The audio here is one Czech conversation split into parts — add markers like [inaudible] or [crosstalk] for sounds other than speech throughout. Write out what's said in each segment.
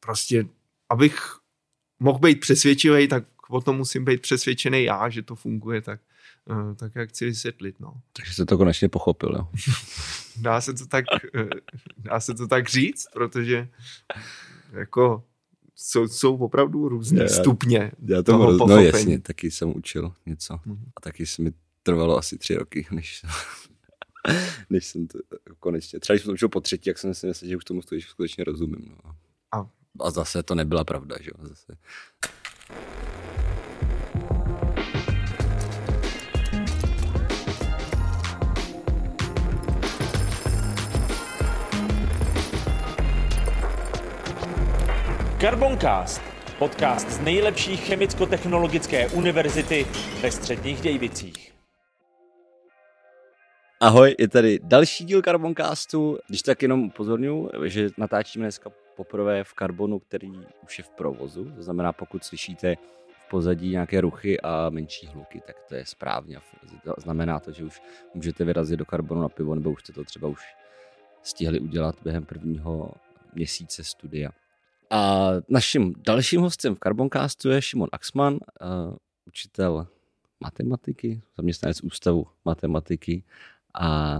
prostě, abych mohl být přesvědčivý, tak o tom musím být přesvědčený já, že to funguje tak, eh, tak jak chci vysvětlit. No. Takže se to konečně pochopil, jo? [laughs] dá, se to tak, eh, dá se to tak říct, protože jako jsou, jsou opravdu různé stupně já to toho roz... No jasně, taky jsem učil něco. Mm-hmm. A taky se mi trvalo asi tři roky, [laughs] než, než jsem to konečně, třeba když jsem to učil po třetí, jak jsem si myslel, že už tomu skutečně rozumím. No. A, a zase to nebyla pravda, že jo, zase. Carboncast, podcast z nejlepší chemicko-technologické univerzity ve středních Dějvicích. Ahoj, je tady další díl Carboncastu. Když tak jenom upozorňuji, že natáčíme dneska poprvé v Carbonu, který už je v provozu. To znamená, pokud slyšíte v pozadí nějaké ruchy a menší hluky, tak to je správně. Znamená to, že už můžete vyrazit do Carbonu na pivo, nebo už jste to třeba už stihli udělat během prvního měsíce studia. A naším dalším hostem v Carboncastu je Šimon Axman, uh, učitel matematiky, zaměstnanec ústavu matematiky a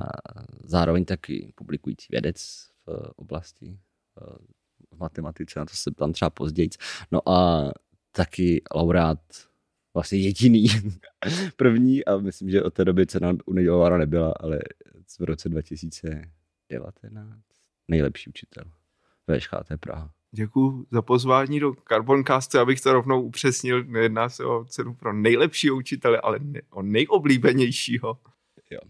zároveň taky publikující vědec v oblasti uh, v matematice, na to se tam třeba později. No a taky laureát vlastně jediný, [laughs] první a myslím, že od té doby cena udělována nebyla, ale v roce 2019 nejlepší učitel ve ŠHT Praha. Děkuji za pozvání do Carboncastu, abych to rovnou upřesnil. Nejedná se o cenu pro nejlepšího učitele, ale ne, o nejoblíbenějšího. Jo.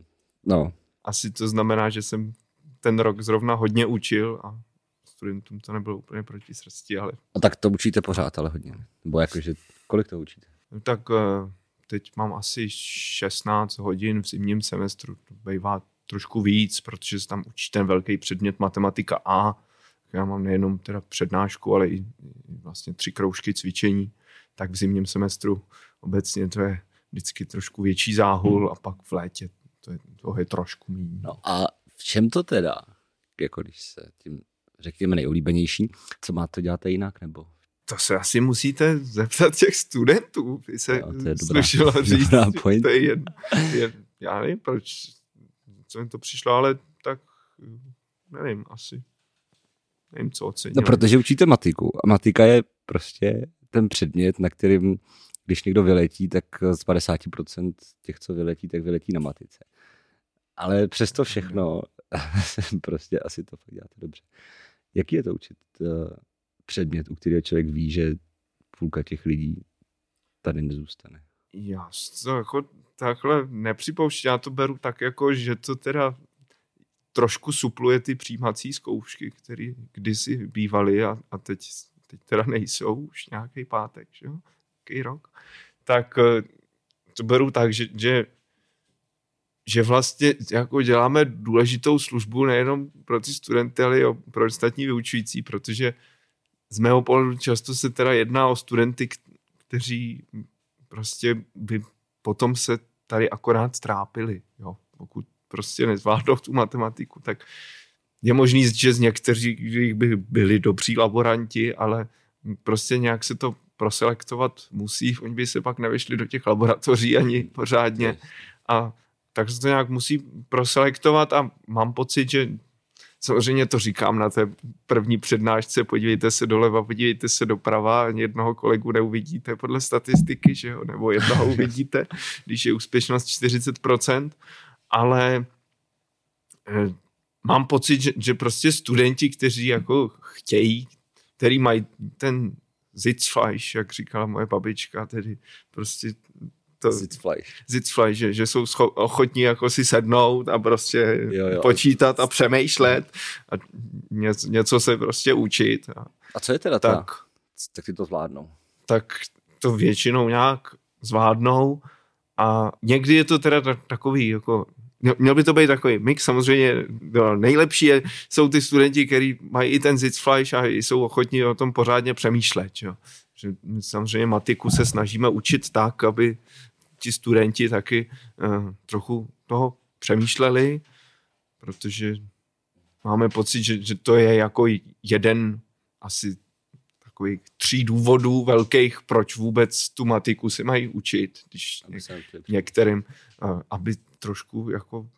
No. Asi to znamená, že jsem ten rok zrovna hodně učil a studentům to nebylo úplně proti srsti, ale... A tak to učíte pořád, ale hodně. Nebo jakože, kolik to učíte? No, tak eh, teď mám asi 16 hodin v zimním semestru. To bývá trošku víc, protože se tam učí ten velký předmět matematika A, já mám nejenom teda přednášku, ale i vlastně tři kroužky cvičení, tak v zimním semestru obecně to je vždycky trošku větší záhul a pak v létě to je, toho je trošku méně. No a v čem to teda, jako když se tím řekněme nejoblíbenější, co máte dělat jinak, nebo to se asi musíte zeptat těch studentů, by se no, to je dobrá, [laughs] říct. Dobrá point. To je jen, jen, já nevím, proč, co mi to přišlo, ale tak nevím, asi nevím, co ocenit. No, protože učíte matiku a matika je prostě ten předmět, na kterým, když někdo vyletí, tak z 50% těch, co vyletí, tak vyletí na matice. Ale přesto všechno, [laughs] prostě asi to fakt děláte dobře. Jaký je to učit uh, předmět, u kterého člověk ví, že půlka těch lidí tady nezůstane? Já to jako takhle nepřipouštím, já to beru tak jako, že to teda trošku supluje ty přijímací zkoušky, které kdysi bývaly a, a teď, teď teda nejsou už nějaký pátek, že jo? Nějaký rok. Tak eh, to beru tak, že, že že vlastně jako děláme důležitou službu nejenom pro ty studenty, ale i pro ostatní vyučující, protože z mého pohledu často se teda jedná o studenty, kteří prostě by potom se tady akorát trápili, jo, pokud prostě nezvládnou tu matematiku, tak je možný, že z některých by byli dobří laboranti, ale prostě nějak se to proselektovat musí, oni by se pak nevyšli do těch laboratoří ani pořádně. A tak se to nějak musí proselektovat a mám pocit, že samozřejmě to říkám na té první přednášce, podívejte se doleva, podívejte se doprava, ani jednoho kolegu neuvidíte podle statistiky, že jo, nebo jednoho [laughs] uvidíte, když je úspěšnost 40%, ale eh, mám pocit, že, že prostě studenti, kteří jako chtějí, který mají ten Sitzfleisch, jak říkala moje babička, tedy prostě to, Sitzfleisch. Sitzfleisch, že, že jsou scho- ochotní jako si sednout a prostě jo, jo. počítat a přemýšlet a něco, něco se prostě učit. A, a co je teda tak, ta? Tak si to zvládnou. Tak to většinou nějak zvládnou a někdy je to teda takový jako Měl by to být takový mix, samozřejmě no, nejlepší je, jsou ty studenti, kteří mají i ten Sitzfleisch a jsou ochotní o tom pořádně přemýšlet. Jo. Že samozřejmě matiku se snažíme učit tak, aby ti studenti taky uh, trochu toho přemýšleli, protože máme pocit, že, že to je jako jeden asi takových tří důvodů velkých, proč vůbec tu matiku se mají učit, když některým, aby trošku jako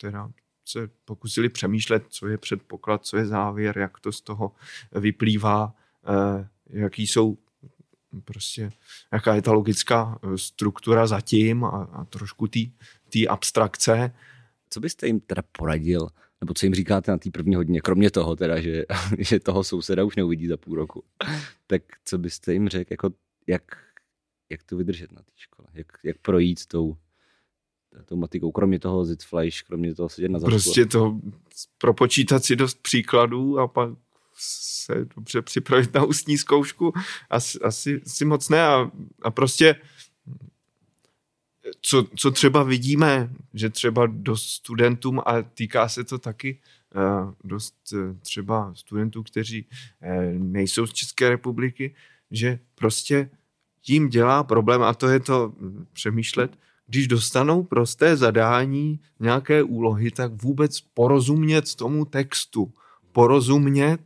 teda se pokusili přemýšlet, co je předpoklad, co je závěr, jak to z toho vyplývá, eh, jaký jsou prostě, jaká je ta logická eh, struktura zatím a, a trošku té abstrakce. Co byste jim teda poradil, nebo co jim říkáte na té první hodině, kromě toho teda, že, [laughs] že toho souseda už neuvidí za půl roku, tak co byste jim řekl, jako jak, jak to vydržet na té škole, jak, jak projít tou, tou matikou, kromě toho Zitfleisch, kromě toho sedět na zadku. Prostě to propočítat si dost příkladů a pak se dobře připravit na ústní zkoušku, asi, asi, asi moc ne. A, a prostě co, co třeba vidíme, že třeba dost studentům, a týká se to taky uh, dost uh, třeba studentů, kteří uh, nejsou z České republiky, že prostě jim dělá problém, a to je to přemýšlet, když dostanou prosté zadání nějaké úlohy, tak vůbec porozumět tomu textu, porozumět,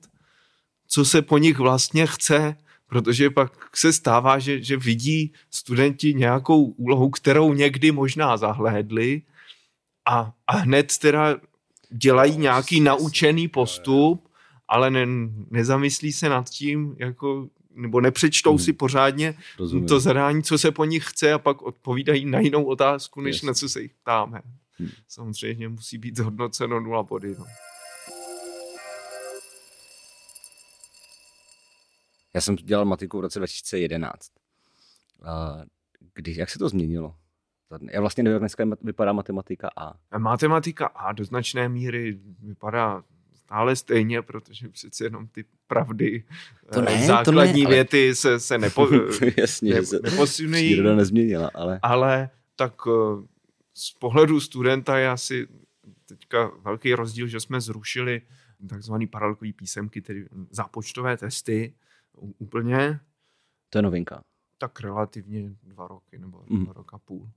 co se po nich vlastně chce, protože pak se stává, že, že vidí studenti nějakou úlohu, kterou někdy možná zahlédli a, a hned teda dělají nějaký naučený postup, ale ne, nezamyslí se nad tím, jako, nebo nepřečtou hmm. si pořádně Rozumím. to zadání, co se po nich chce a pak odpovídají na jinou otázku, než Jasně. na co se jich ptáme. Hmm. Samozřejmě musí být zhodnoceno nula body. No. Já jsem dělal matiku v roce 2011. A kdy, jak se to změnilo? Já vlastně nevím, jak dneska vypadá matematika A. Matematika A do značné míry vypadá stále stejně, protože přece jenom ty pravdy, to ne, základní to ne, věty ale... se, se, nepo, [laughs] Jasně, ne, se neposunují. Příroda nezměnila, ale... Ale tak eh, z pohledu studenta je asi teďka velký rozdíl, že jsme zrušili takzvaný paralelkový písemky, tedy zápočtové testy, úplně. To je novinka. Tak relativně dva roky nebo mm. dva roka půl.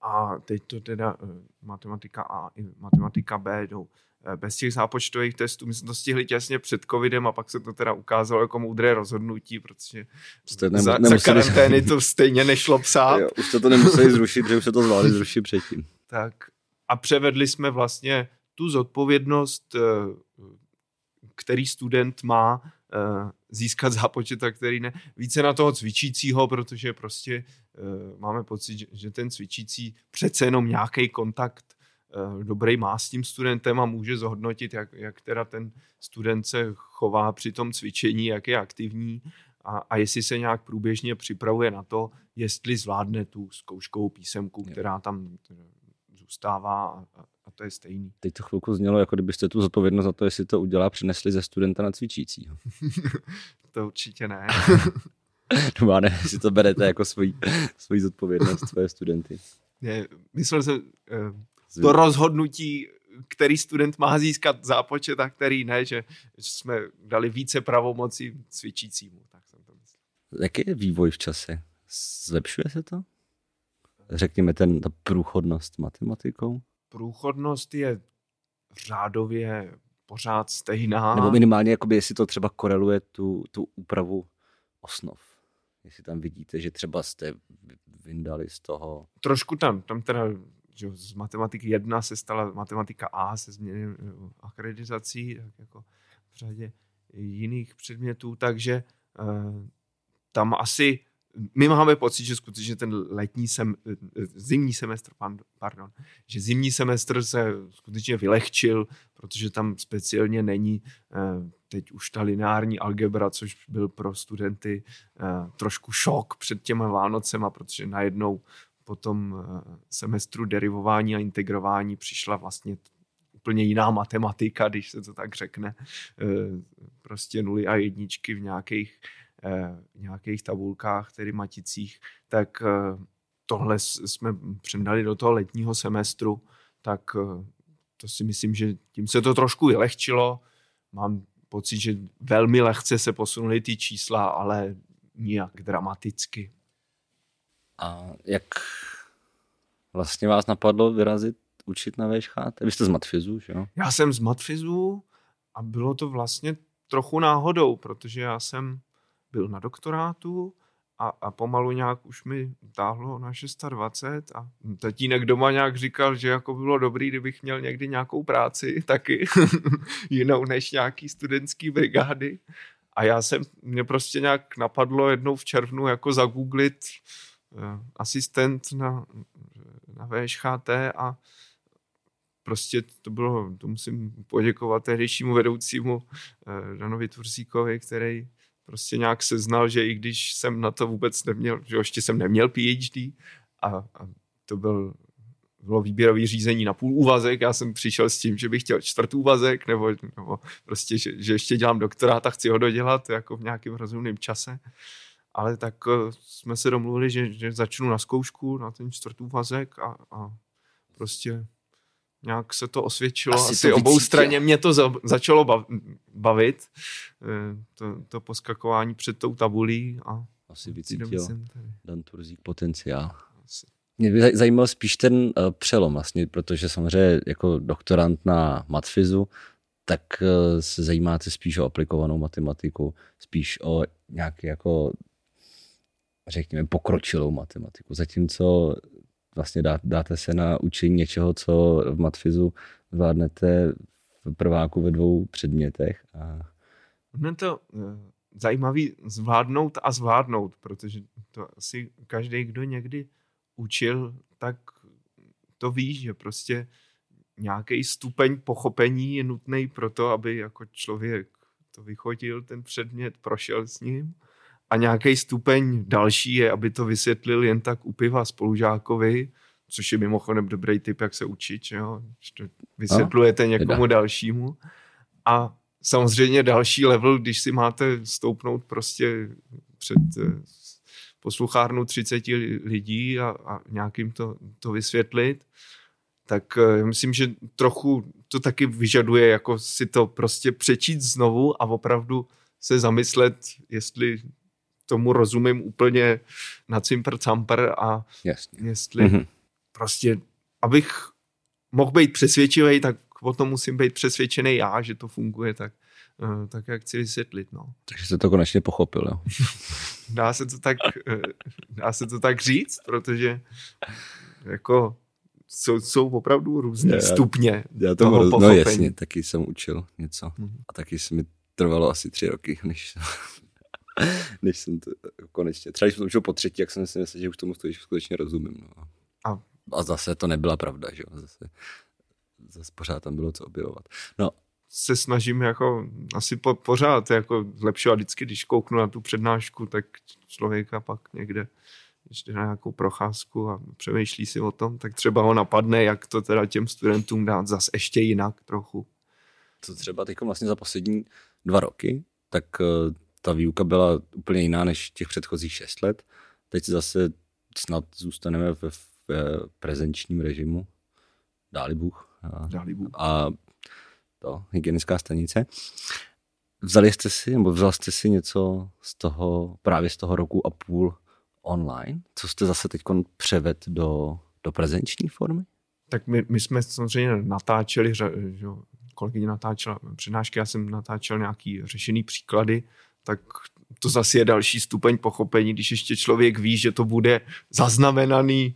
A teď to teda uh, matematika A i matematika B jdou uh, bez těch zápočtových testů. My jsme to stihli těsně před covidem a pak se to teda ukázalo jako moudré rozhodnutí, protože nem, za, za karantény to stejně nešlo psát. Jo, už to to nemuseli zrušit, protože už se to zvládli zrušit předtím. Tak a převedli jsme vlastně tu zodpovědnost, uh, který student má získat zápočet a který ne. Více na toho cvičícího, protože prostě uh, máme pocit, že, ten cvičící přece jenom nějaký kontakt uh, dobrý má s tím studentem a může zhodnotit, jak, jak teda ten student se chová při tom cvičení, jak je aktivní a, a jestli se nějak průběžně připravuje na to, jestli zvládne tu zkouškovou písemku, která tam zůstává a to je stejný. Teď to chvilku znělo, jako kdybyste tu zodpovědnost za to, jestli to udělá, přinesli ze studenta na cvičícího. [laughs] to určitě ne. [laughs] no ne, si to berete jako svoji, svoji zodpovědnost, svoje studenty. Ne, myslel jsem, eh, to rozhodnutí, který student má získat zápočet a který ne, že, že jsme dali více pravomocí cvičícímu. Tak jsem to myslel. Jaký je vývoj v čase? Zlepšuje se to? Řekněme, ten, ta průchodnost matematikou? Průchodnost je řádově pořád stejná. Nebo minimálně, jakoby, jestli to třeba koreluje tu, tu úpravu osnov. Jestli tam vidíte, že třeba jste vyndali z toho... Trošku tam, tam teda že z matematiky 1 se stala matematika A se změny akreditací, tak jako v řadě jiných předmětů, takže uh, tam asi my máme pocit, že skutečně ten letní sem, zimní semestr, pardon, že zimní semestr se skutečně vylehčil, protože tam speciálně není eh, teď už ta lineární algebra, což byl pro studenty eh, trošku šok před těma Vánocema, protože najednou po tom eh, semestru derivování a integrování přišla vlastně úplně jiná matematika, když se to tak řekne. Prostě nuly a jedničky v nějakých nějakých tabulkách, tedy maticích, tak eh, tohle jsme předali do toho letního semestru, tak eh, to si myslím, že tím se to trošku vylehčilo. Mám pocit, že velmi lehce se posunuly ty čísla, ale nijak dramaticky. A jak vlastně vás napadlo vyrazit učit na VŠHT? Vy jste z matfizu, že jo? Já jsem z matfizu a bylo to vlastně trochu náhodou, protože já jsem byl na doktorátu a, a pomalu nějak už mi táhlo na 26 a tatínek doma nějak říkal, že jako bylo dobrý, kdybych měl někdy nějakou práci [laughs] taky, jinou než nějaký studentský brigády. A já jsem, mě prostě nějak napadlo jednou v červnu jako zagooglit uh, asistent na, na VŠHT a prostě to bylo, to musím poděkovat tehdejšímu vedoucímu uh, Danovi Tursíkovi, který prostě nějak seznal, že i když jsem na to vůbec neměl, že ještě jsem neměl PhD a, a to byl bylo výběrový řízení na půl úvazek, já jsem přišel s tím, že bych chtěl čtvrt úvazek, nebo, nebo prostě, že, že ještě dělám doktorát a chci ho dodělat jako v nějakém rozumném čase. Ale tak uh, jsme se domluvili, že, že začnu na zkoušku, na ten čtvrt úvazek a, a prostě nějak se to osvědčilo. Asi, Asi to obou straně mě to za, začalo bavit, eh, to, to poskakování před tou tabulí. A Asi vycítil Dan Turzík potenciál. Asi. Mě by zajímal spíš ten uh, přelom vlastně, protože samozřejmě jako doktorant na matfizu, tak uh, se zajímáte spíš o aplikovanou matematiku, spíš o nějaký jako řekněme pokročilou matematiku. Zatímco vlastně dá, dáte se na učení něčeho, co v matfizu zvládnete v prváku ve dvou předmětech. A... No to uh, zajímavý zvládnout a zvládnout, protože to asi každý, kdo někdy učil, tak to ví, že prostě nějaký stupeň pochopení je nutný pro to, aby jako člověk to vychodil, ten předmět, prošel s ním a nějaký stupeň další je, aby to vysvětlil jen tak u piva spolužákovi, což je mimochodem dobrý typ, jak se učit, že jo? To vysvětlujete no, někomu jeda. dalšímu. A samozřejmě další level, když si máte stoupnout prostě před eh, posluchárnu 30 lidí a, a nějakým to, to vysvětlit, tak uh, myslím, že trochu to taky vyžaduje jako si to prostě přečít znovu a opravdu se zamyslet, jestli tomu rozumím úplně na cimpr camper a Jasně. jestli mm-hmm. prostě, abych mohl být přesvědčivý, tak o tom musím být přesvědčený já, že to funguje tak, uh, tak jak chci vysvětlit. No. Takže jste to konečně pochopil, jo? [laughs] dá, se to tak, uh, dá se to tak říct, protože jako jsou, jsou opravdu různé já, stupně já to toho roz... No jasně, taky jsem učil něco. Mm-hmm. A taky se mi trvalo asi tři roky, než [laughs] než jsem to konečně. Třeba když jsem to učil po třetí, jak jsem si myslel, že už tomu skutečně rozumím. No. A, a zase to nebyla pravda, že jo. Zase, zase pořád tam bylo co objevovat. No, se snažím jako asi po, pořád jako zlepšovat vždycky, když kouknu na tu přednášku, tak člověka pak někde ještě na nějakou procházku a přemýšlí si o tom, tak třeba ho napadne, jak to teda těm studentům dát zase ještě jinak trochu. Co třeba teď vlastně za poslední dva roky, tak eh, ta výuka byla úplně jiná než těch předchozích šest let. Teď zase snad zůstaneme ve, ve prezenčním režimu. Dáli Bůh. A, Dáli Bůh. a to, hygienická stanice. Vzali jste si, nebo vzal jste si něco z toho, právě z toho roku a půl online? Co jste zase teď převed do, do prezenční formy? Tak my, my jsme samozřejmě natáčeli, že, kolegyně natáčela přednášky, já jsem natáčel nějaký řešený příklady, tak to zase je další stupeň pochopení, když ještě člověk ví, že to bude zaznamenaný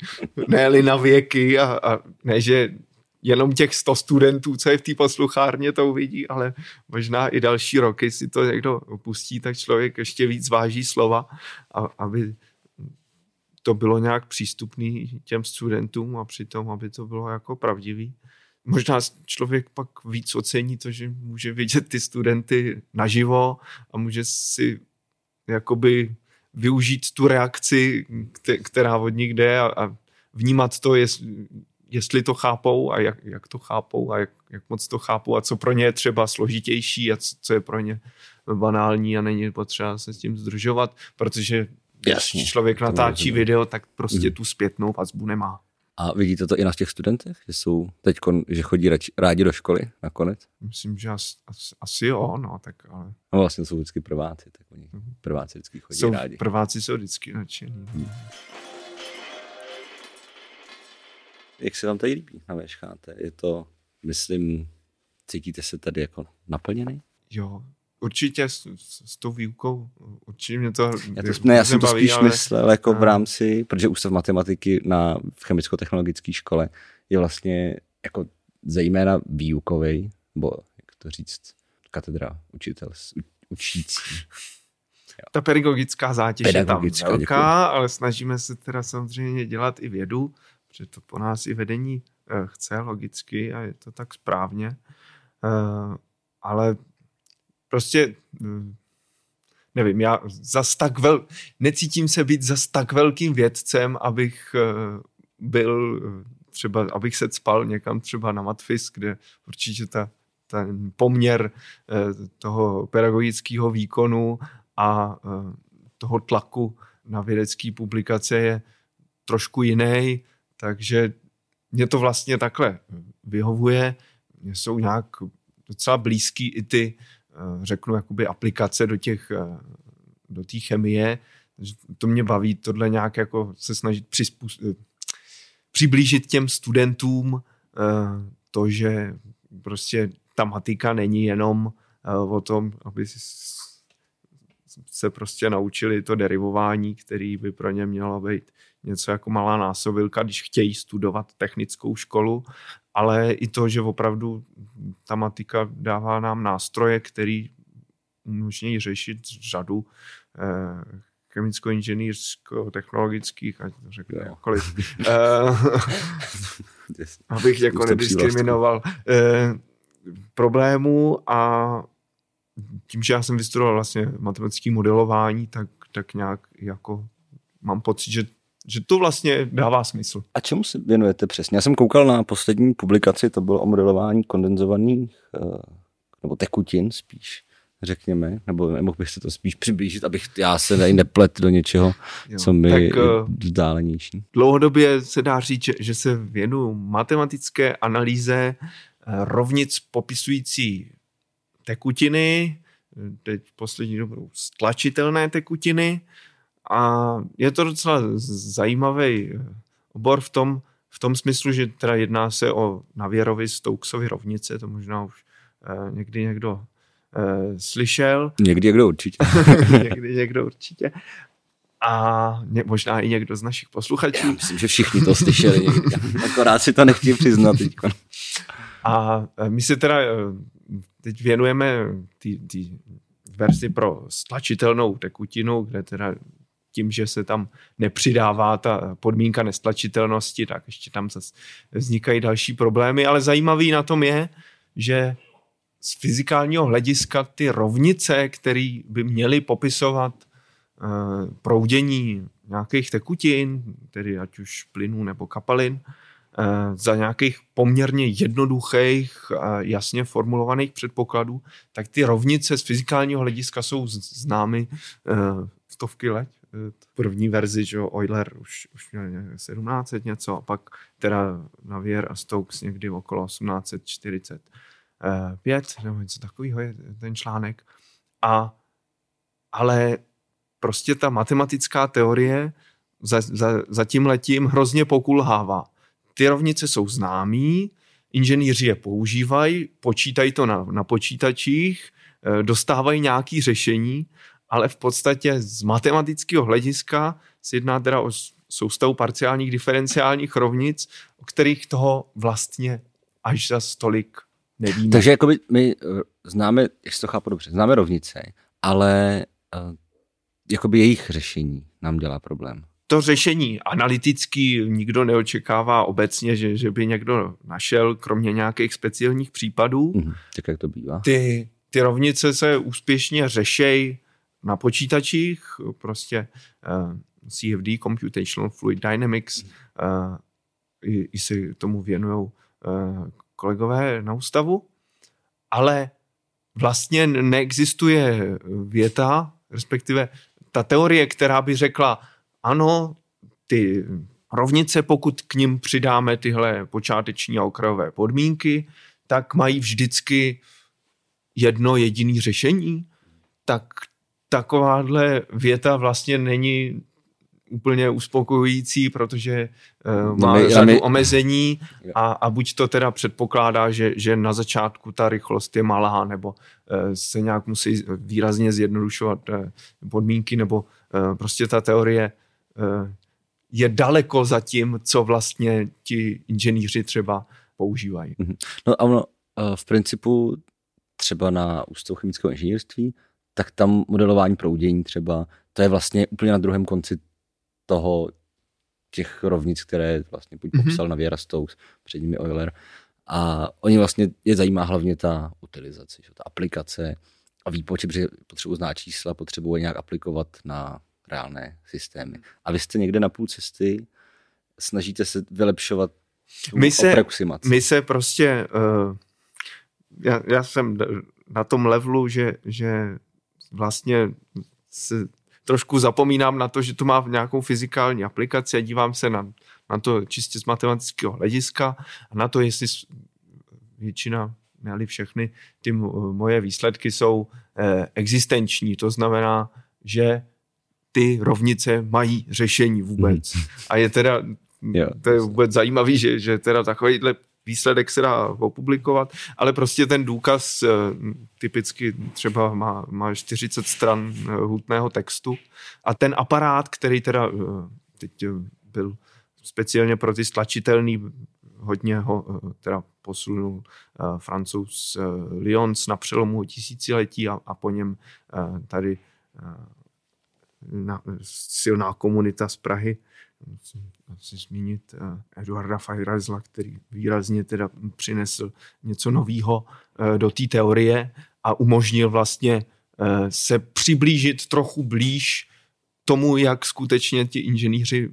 ne na věky a, a ne, že jenom těch 100 studentů, co je v té posluchárně, to uvidí, ale možná i další roky si to někdo opustí, tak člověk ještě víc váží slova, a, aby to bylo nějak přístupný těm studentům a přitom, aby to bylo jako pravdivý možná člověk pak víc ocení to, že může vidět ty studenty naživo a může si jakoby využít tu reakci, která od nich jde a, a vnímat to, jestli to chápou a jak, jak to chápou a jak, jak moc to chápou a co pro ně je třeba složitější a co, co je pro ně banální a není potřeba se s tím združovat, protože Jasně, člověk natáčí video, tak prostě mm. tu zpětnou vazbu nemá. A vidíte to i na těch studentech, že jsou teď, že chodí radši, rádi do školy nakonec? Myslím, že asi, asi jo, no, tak ale... No vlastně jsou vždycky prváci, tak oni mm-hmm. prváci vždycky chodí jsou, rádi. Prváci jsou vždycky nadšení. Hmm. Jak se vám tady líbí na VŠHT? Je to, myslím, cítíte se tady jako naplněný? Jo, určitě s, s, s tou výukou, určitě mě to já, to, ne, já jsem to spíš ale... myslel jako v rámci, protože ústav matematiky na v chemicko-technologické škole je vlastně jako zejména výukový, nebo jak to říct, katedra učitel, učící. Jo. Ta pedagogická zátěž Pedagogická, je tam velká, děkuji. ale snažíme se teda samozřejmě dělat i vědu, protože to po nás i vedení eh, chce logicky a je to tak správně. Eh, ale prostě hm, nevím, já zas tak vel, necítím se být zas tak velkým vědcem, abych eh, byl třeba, abych se spal někam třeba na Matfis, kde určitě ta, ten poměr toho pedagogického výkonu a toho tlaku na vědecké publikace je trošku jiný, takže mě to vlastně takhle vyhovuje. Mě jsou nějak docela blízký i ty, řeknu, jakoby aplikace do těch, do té chemie. To mě baví tohle nějak jako se snažit přizpůsobit, přiblížit těm studentům to, že prostě ta matika není jenom o tom, aby se prostě naučili to derivování, který by pro ně mělo být něco jako malá násobilka, když chtějí studovat technickou školu, ale i to, že opravdu ta matika dává nám nástroje, který umožňují řešit řadu eh, chemicko-inženýrsko-technologických, ať to řeknu jakkoliv, [laughs] eh, abych jako nediskriminoval, eh, problémů a tím, že já jsem vystudoval vlastně matematické modelování, tak, tak nějak jako mám pocit, že že to vlastně dává smysl. A čemu se věnujete přesně? Já jsem koukal na poslední publikaci, to bylo o modelování kondenzovaných eh, nebo tekutin spíš, řekněme, nebo nemohl bych se to spíš přiblížit, abych já se tady neplet do něčeho, jo, co mi tak, je eh, vzdálenější. Dlouhodobě se dá říct, že, že se věnu matematické analýze eh, rovnic popisující tekutiny, teď poslední dobou stlačitelné tekutiny a je to docela zajímavý obor v tom, v tom smyslu, že teda jedná se o Navěrovi Stokesovy rovnice, to možná už eh, někdy někdo eh, slyšel. Někdy někdo určitě. [laughs] někdy někdo určitě. A ně, možná i někdo z našich posluchačů. Já myslím, že všichni to slyšeli někdy. [laughs] Akorát si to nechtějí přiznat teď. A eh, my se teda eh, teď věnujeme té verzi pro stlačitelnou tekutinu, kde teda tím, že se tam nepřidává ta podmínka nestlačitelnosti, tak ještě tam zase vznikají další problémy, ale zajímavý na tom je, že z fyzikálního hlediska ty rovnice, které by měly popisovat uh, proudění nějakých tekutin, tedy ať už plynů nebo kapalin, uh, za nějakých poměrně jednoduchých jasně formulovaných předpokladů, tak ty rovnice z fyzikálního hlediska jsou známy uh, stovky let první verzi, že Euler už, už měl 1700 něco a pak teda Navier a Stokes někdy okolo 1845 nebo něco takového je ten článek. A, ale prostě ta matematická teorie za, za, za tím letím hrozně pokulhává. Ty rovnice jsou známý, inženýři je používají, počítají to na, na počítačích, eh, dostávají nějaké řešení ale v podstatě z matematického hlediska se jedná teda o soustavu parciálních diferenciálních rovnic, o kterých toho vlastně až za stolik nevíme. Takže jakoby my eh, známe, jestli to chápu dobře, známe rovnice, ale uh, jakoby jejich řešení nám dělá problém. To řešení analytický nikdo neočekává obecně, že, že by někdo našel, kromě nějakých speciálních případů. Mm, tak jak to bývá. Ty, ty rovnice se úspěšně řešejí na počítačích, prostě uh, eh, CFD, Computational Fluid Dynamics, uh, i, i si tomu věnují uh, kolegové na ústavu, ale vlastně neexistuje věta, respektive ta teorie, která by řekla, ano, ty rovnice, pokud k ním přidáme tyhle počáteční a okrajové podmínky, tak mají vždycky jedno jediné řešení, tak takováhle věta vlastně není úplně uspokojující, protože uh, má my- řadu my- omezení a, a buď to teda předpokládá, že, že na začátku ta rychlost je malá, nebo uh, se nějak musí výrazně zjednodušovat uh, podmínky, nebo uh, prostě ta teorie uh, je daleko za tím, co vlastně ti inženýři třeba používají. No a ono, v principu třeba na ústavu chemického inženýrství, tak tam modelování proudění třeba, to je vlastně úplně na druhém konci toho těch rovnic, které vlastně buď Mhm. popsal mm-hmm. Naviera Stokes, před nimi Euler. A oni vlastně je zajímá hlavně ta utilizace, že, ta aplikace a výpočet, protože potřebují znát čísla, potřebují nějak aplikovat na reálné systémy. A vy jste někde na půl cesty, snažíte se vylepšovat My se- aproximaci. My se prostě, uh, já, já jsem na tom levelu, že, že vlastně se trošku zapomínám na to, že to má nějakou fyzikální aplikaci a dívám se na, na to čistě z matematického hlediska a na to, jestli většina, ne všechny, ty moje výsledky jsou eh, existenční. To znamená, že ty rovnice mají řešení vůbec. A je teda, to je vůbec zajímavý, že, že teda takovýhle výsledek se dá opublikovat, ale prostě ten důkaz eh, typicky třeba má, má 40 stran eh, hutného textu a ten aparát, který teda eh, teď byl speciálně pro ty stlačitelný, hodně ho teda posunul francouz Lyons na přelomu tisíciletí a, a po něm tady na, silná komunita z Prahy. Asi zmínit eh, Eduarda Fajrazla, který výrazně teda přinesl něco nového eh, do té teorie a umožnil vlastně eh, se přiblížit trochu blíž tomu, jak skutečně ti inženýři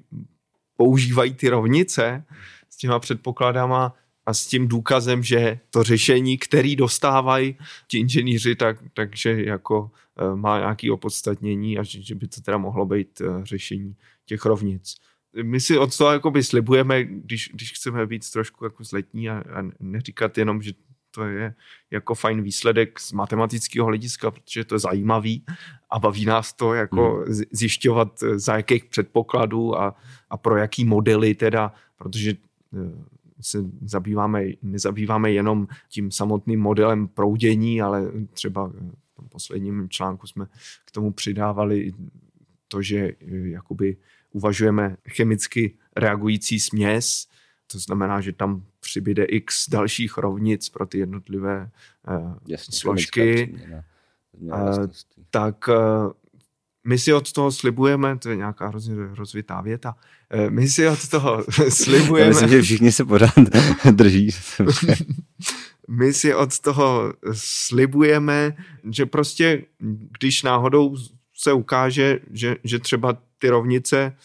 používají ty rovnice s těma předpokladama a s tím důkazem, že to řešení, který dostávají ti inženýři, tak, takže jako má nějaké opodstatnění a že, že by to teda mohlo být řešení těch rovnic. My si od toho jakoby slibujeme, když, když chceme být trošku jako zletní a, a neříkat jenom, že to je jako fajn výsledek z matematického hlediska, protože to je zajímavý a baví nás to jako hmm. zjišťovat eh, za jakých předpokladů a, a pro jaký modely teda, protože eh, se zabýváme, nezabýváme jenom tím samotným modelem proudění, ale třeba v tom posledním článku jsme k tomu přidávali to, že eh, jakoby uvažujeme chemicky reagující směs, to znamená, že tam přibyde x dalších rovnic pro ty jednotlivé uh, Jasně, složky. Přeměna, uh, tak uh, my si od toho slibujeme, to je nějaká hrozně rozvitá věta, uh, my si od toho [laughs] slibujeme... Já myslím, že všichni se pořád [laughs] drží. [laughs] my si od toho slibujeme, že prostě, když náhodou se ukáže, že, že třeba ty rovnice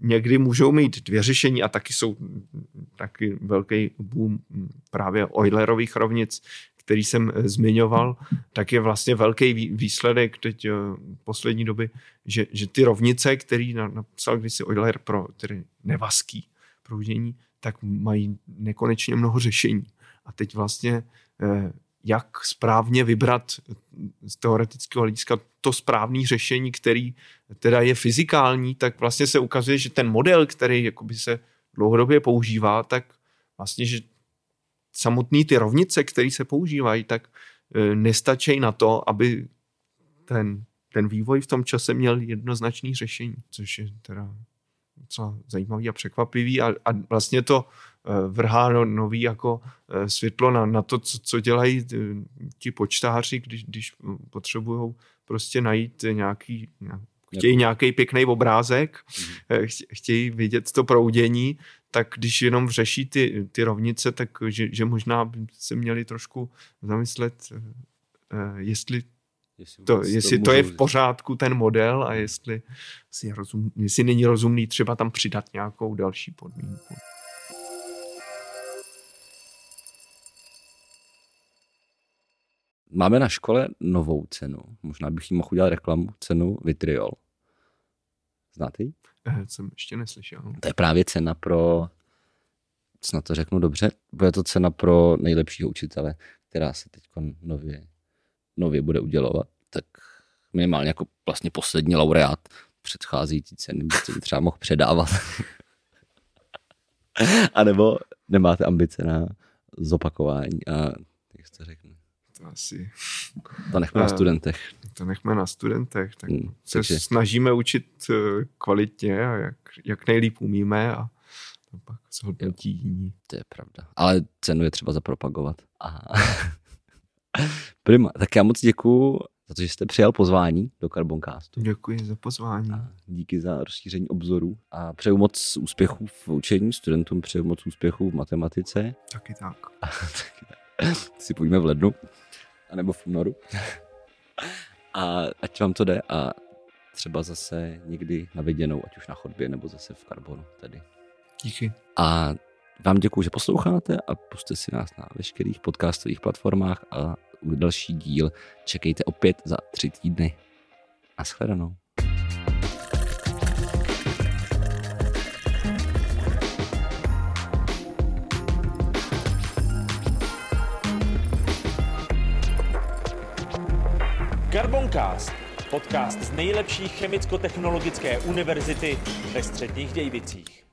někdy můžou mít dvě řešení a taky jsou taky velký boom právě Eulerových rovnic, který jsem zmiňoval, tak je vlastně velký výsledek teď v poslední doby, že, že ty rovnice, který napsal kdysi Euler pro tedy nevaský proudění, tak mají nekonečně mnoho řešení. A teď vlastně jak správně vybrat z teoretického hlediska to správné řešení, který teda je fyzikální, tak vlastně se ukazuje, že ten model, který jakoby se dlouhodobě používá, tak vlastně, že samotný ty rovnice, které se používají, tak nestačí na to, aby ten, ten vývoj v tom čase měl jednoznačný řešení, což je teda docela zajímavý a překvapivý a, a vlastně to vrhá no, nový jako světlo na, na to, co, co dělají ti počtáři, když, když potřebují prostě najít nějaký, chtějí nějaký pěkný obrázek, chtějí vidět to proudění, tak když jenom řeší ty, ty rovnice, tak že, že možná by se měli trošku zamyslet, jestli Jestli, to, jestli to je v pořádku ten model a jestli, jestli, rozum, jestli není rozumný třeba tam přidat nějakou další podmínku. Máme na škole novou cenu. Možná bych jí mohl udělat reklamu. Cenu Vitriol. Znáte ji? Eh, jsem ještě neslyšel. To je právě cena pro, snad to řeknu dobře, bude to cena pro nejlepšího učitele, která se teď nově, nově bude udělovat. Tak minimálně jako vlastně poslední laureát předcházející ceny byste by třeba mohl předávat. [laughs] a nebo nemáte ambice na zopakování a jak to řekne? To asi... To nechme na Eh, studentech. To nechme na studentech, tak Hmm, se takže- snažíme učit eh, kvalitně a jak, jak nejlíp umíme a to pak zhodnotí jiní. To je pravda. Ale cenu je třeba zapropagovat. Aha. [laughs] [laughs] Prima. Tak já moc děkuju za to, že jste přijal pozvání do Carboncastu. Děkuji za pozvání. A díky za rozšíření obzorů. A přeju moc úspěchů v učení, studentům přeju moc úspěchů v matematice. Taky tak. [laughs] A taky tak. si pojďme v lednu. A nebo v únoru. A ať vám to jde a třeba zase někdy na viděnou, ať už na chodbě, nebo zase v karbonu tady. Díky. A vám děkuji, že posloucháte a puste si nás na veškerých podcastových platformách a další díl čekejte opět za tři týdny. Naschledanou. Carboncast, podcast z nejlepší chemicko-technologické univerzity ve středních Dějvicích.